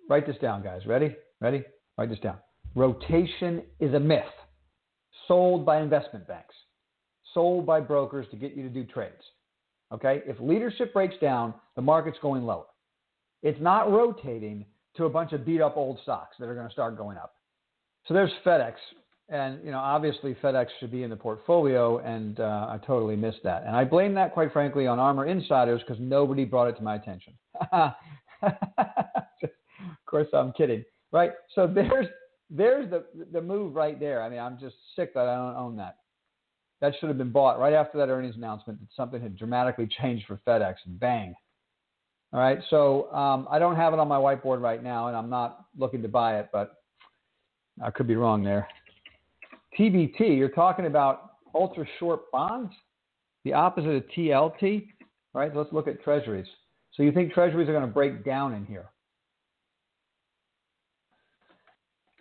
write this down, guys. Ready? Ready? Write this down. Rotation is a myth sold by investment banks, sold by brokers to get you to do trades. Okay? If leadership breaks down, the market's going lower. It's not rotating to a bunch of beat up old stocks that are going to start going up. So there's FedEx. And, you know, obviously FedEx should be in the portfolio, and uh, I totally missed that. And I blame that, quite frankly, on ARMR insiders because nobody brought it to my attention. of course, I'm kidding, right? So there's there's the the move right there. I mean, I'm just sick that I don't own that. That should have been bought right after that earnings announcement that something had dramatically changed for FedEx, and bang. All right, so um, I don't have it on my whiteboard right now, and I'm not looking to buy it, but I could be wrong there. TBT, you're talking about ultra short bonds, the opposite of TLT. All right, let's look at treasuries. So you think treasuries are going to break down in here?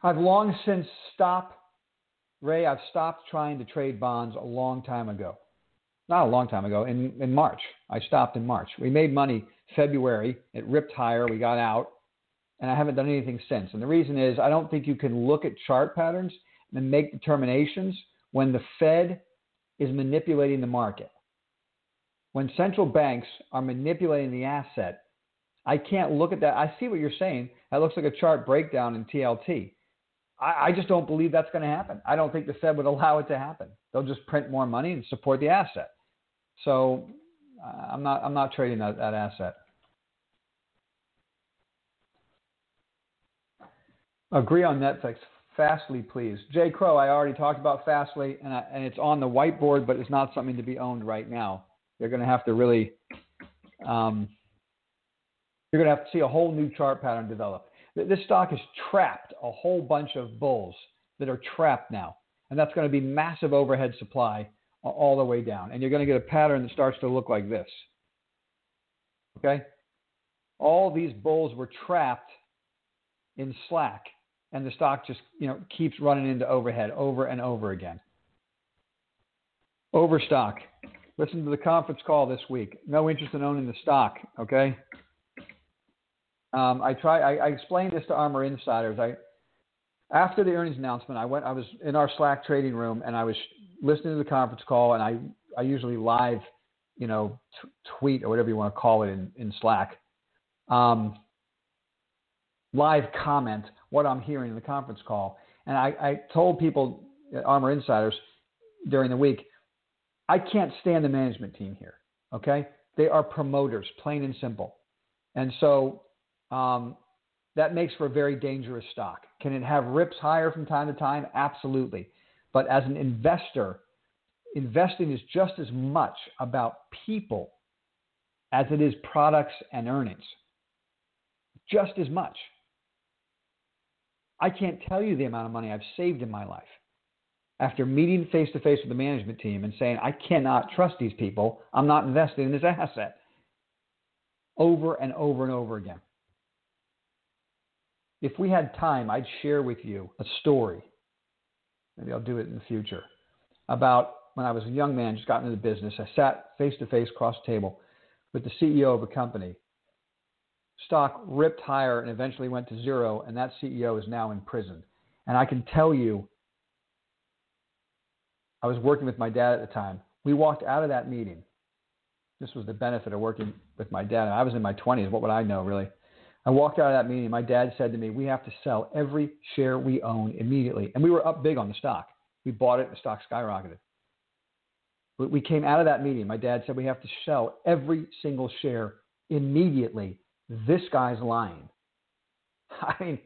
I've long since stopped Ray, I've stopped trying to trade bonds a long time ago. Not a long time ago, in, in March. I stopped in March. We made money February. It ripped higher. We got out. And I haven't done anything since. And the reason is I don't think you can look at chart patterns and make determinations when the Fed is manipulating the market. When central banks are manipulating the asset, I can't look at that. I see what you're saying. That looks like a chart breakdown in TLT. I, I just don't believe that's going to happen. I don't think the Fed would allow it to happen. They'll just print more money and support the asset. So uh, I'm not I'm not trading that, that asset. Agree on Netflix. Fastly, please. Jay Crow, I already talked about Fastly, and, I, and it's on the whiteboard, but it's not something to be owned right now. You're going to have to really, um, you're going to have to see a whole new chart pattern develop. This stock has trapped a whole bunch of bulls that are trapped now, and that's going to be massive overhead supply all the way down. And you're going to get a pattern that starts to look like this. Okay? All these bulls were trapped in slack and the stock just you know keeps running into overhead over and over again. Overstock. Listen to the conference call this week. No interest in owning the stock. Okay. Um, I try. I, I explained this to ARMR insiders. I after the earnings announcement, I went. I was in our Slack trading room and I was listening to the conference call. And I I usually live, you know, t- tweet or whatever you want to call it in in Slack. Um, live comment what I'm hearing in the conference call. And I, I told people, uh, ARMR Insiders, during the week, I can't stand the management team here. Okay, they are promoters, plain and simple. And so um, that makes for a very dangerous stock. Can it have rips higher from time to time? Absolutely. But as an investor, investing is just as much about people as it is products and earnings. Just as much. I can't tell you the amount of money I've saved in my life after meeting face to face with the management team and saying, I cannot trust these people. I'm not investing in this asset. Over and over and over again. If we had time, I'd share with you a story. Maybe I'll do it in the future. About when I was a young man, just got into the business. I sat face to face across the table with the CEO of a company stock ripped higher and eventually went to zero, and that CEO is now in prison. And I can tell you, I was working with my dad at the time. We walked out of that meeting. This was the benefit of working with my dad. I was in my 20s. What would I know, really? I walked out of that meeting. My dad said to me, We have to sell every share we own immediately. And we were up big on the stock. We bought it, the stock skyrocketed. But we came out of that meeting. My dad said, We have to sell every single share immediately this guy's lying. I mean,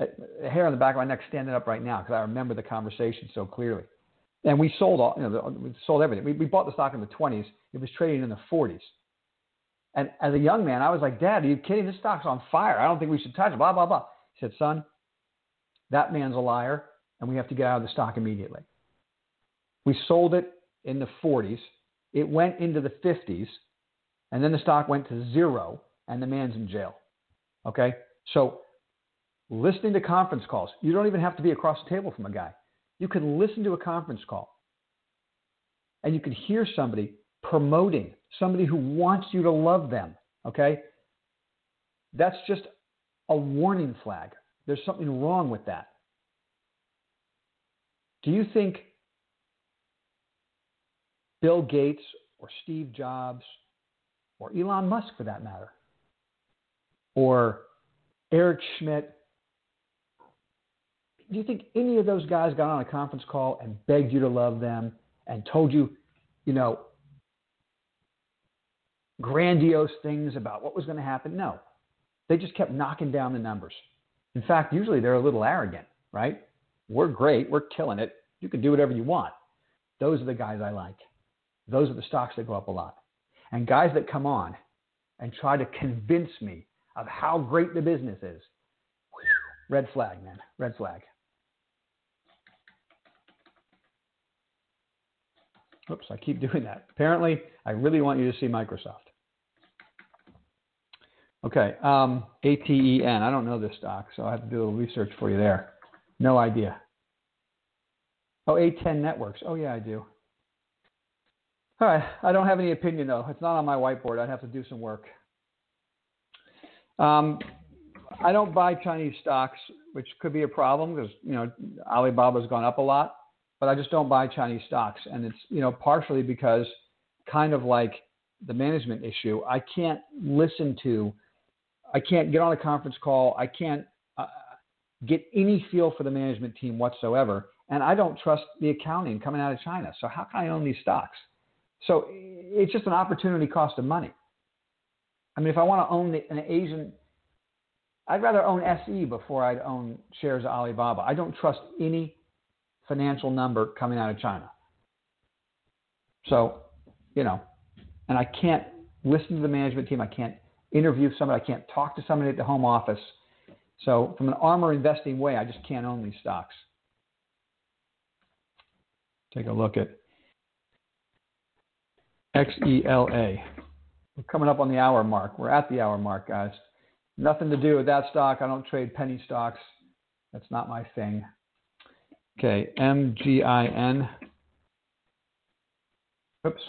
uh, the hair on the back of my neck standing up right now because I remember the conversation so clearly. And we sold all, you know, we sold everything. We, we bought the stock in the 20s. It was trading in the 40s. And as a young man, I was like, Dad, are you kidding? This stock's on fire. I don't think we should touch it. Blah blah blah. He said, Son, that man's a liar, and we have to get out of the stock immediately. We sold it in the 40s. It went into the 50s, and then the stock went to zero and the man's in jail. Okay? So, listening to conference calls, you don't even have to be across the table from a guy. You can listen to a conference call and you can hear somebody promoting somebody who wants you to love them. Okay? That's just a warning flag. There's something wrong with that. Do you think Bill Gates or Steve Jobs or Elon Musk, for that matter, or Eric Schmidt. Do you think any of those guys got on a conference call and begged you to love them and told you, you know, grandiose things about what was going to happen? No. They just kept knocking down the numbers. In fact, usually they're a little arrogant, right? We're great. We're killing it. You can do whatever you want. Those are the guys I like. Those are the stocks that go up a lot. And guys that come on and try to convince me of how great the business is. Red flag, man. Red flag. Oops, I keep doing that. Apparently, I really want you to see Microsoft. Okay, um, ATEN. I don't know this stock, so I have to do a little research for you there. No idea. Oh, A10 Networks. Oh, yeah, I do. All right, I don't have any opinion, though. It's not on my whiteboard. I'd have to do some work. Um, I don't buy Chinese stocks, which could be a problem because you know Alibaba's gone up a lot. but I just don't buy Chinese stocks, and it's you know partially because kind of like the management issue, I can't listen to, I can't get on a conference call, I can't uh, get any feel for the management team whatsoever, and I don't trust the accounting coming out of China. So how can I own these stocks? So it's just an opportunity cost of money. I mean, if I want to own the, an Asian, I'd rather own SE before I'd own shares of Alibaba. I don't trust any financial number coming out of China. So, you know, and I can't listen to the management team. I can't interview somebody. I can't talk to somebody at the home office. So, from an ARMR investing way, I just can't own these stocks. Take a look at XELA. We're coming up on the hour mark. We're at the hour mark, guys. Nothing to do with that stock. I don't trade penny stocks. That's not my thing. Okay, MGIN. Oops.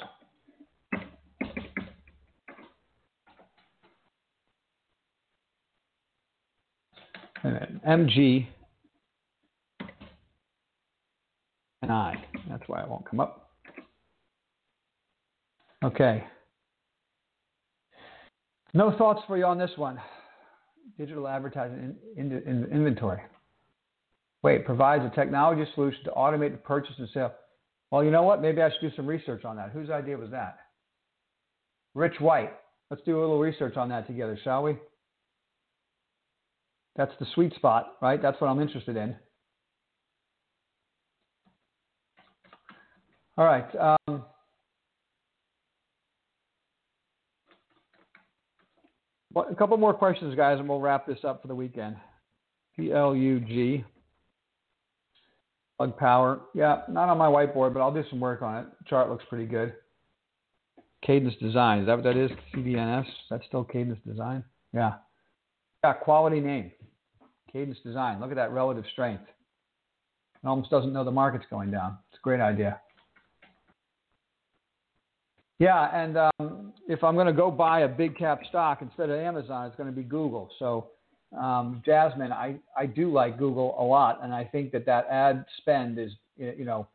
Uh, MG and I. That's why it won't come up. Okay. No thoughts for you on this one. Digital advertising in, in, in inventory. Wait, provides a technology solution to automate the purchase and sale. Well, you know what? Maybe I should do some research on that. Whose idea was that? Rich White. Let's do a little research on that together, shall we? That's the sweet spot, right? That's what I'm interested in. All right. Um, a couple more questions, guys, and we'll wrap this up for the weekend. P L U G. Plug power. Yeah, not on my whiteboard, but I'll do some work on it. Chart looks pretty good. Cadence Design. Is that what that is? CDNS? That's still Cadence Design? Yeah. Yeah, quality name. Cadence Design. Look at that relative strength. It almost doesn't know the market's going down. It's a great idea. Yeah, and um, if I'm going to go buy a big cap stock instead of Amazon, it's going to be Google. So, um, Jasmine, I, I do like Google a lot, and I think that that ad spend is you know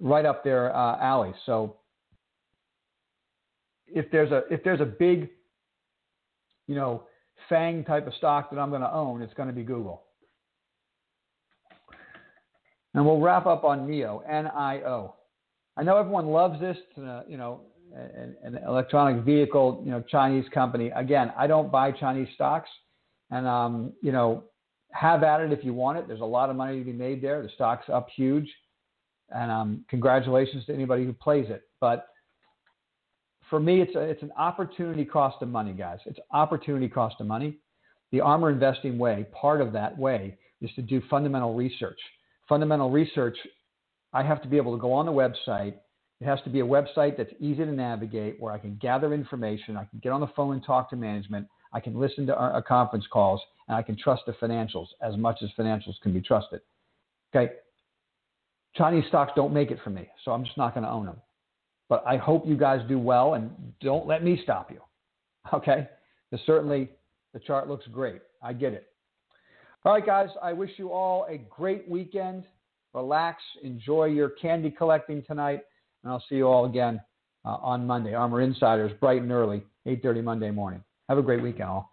right up their uh, alley. So, if there's a if there's a big you know FANG type of stock that I'm going to own, it's going to be Google. And we'll wrap up on NIO, N-I-O. I know everyone loves this, you know, an, an, electronic vehicle, you know, Chinese company. Again, I don't buy Chinese stocks, and um, you know, have at it if you want it. There's a lot of money to be made there. The stock's up huge, and um, congratulations to anybody who plays it. But for me, it's a, it's an opportunity cost of money, guys. It's opportunity cost of money. The ARMR investing way, part of that way, is to do fundamental research. Fundamental research, I have to be able to go on the website. It has to be a website that's easy to navigate, where I can gather information, I can get on the phone and talk to management, I can listen to our, our conference calls, and I can trust the financials as much as financials can be trusted. Okay. Chinese stocks don't make it for me, so I'm just not going to own them. But I hope you guys do well and don't let me stop you. Okay? Because certainly the chart looks great. I get it. All right, guys, I wish you all a great weekend. Relax, enjoy your candy collecting tonight, and I'll see you all again uh, on Monday. ARMR Insiders, bright and early, 8.30 Monday morning. Have a great weekend, all.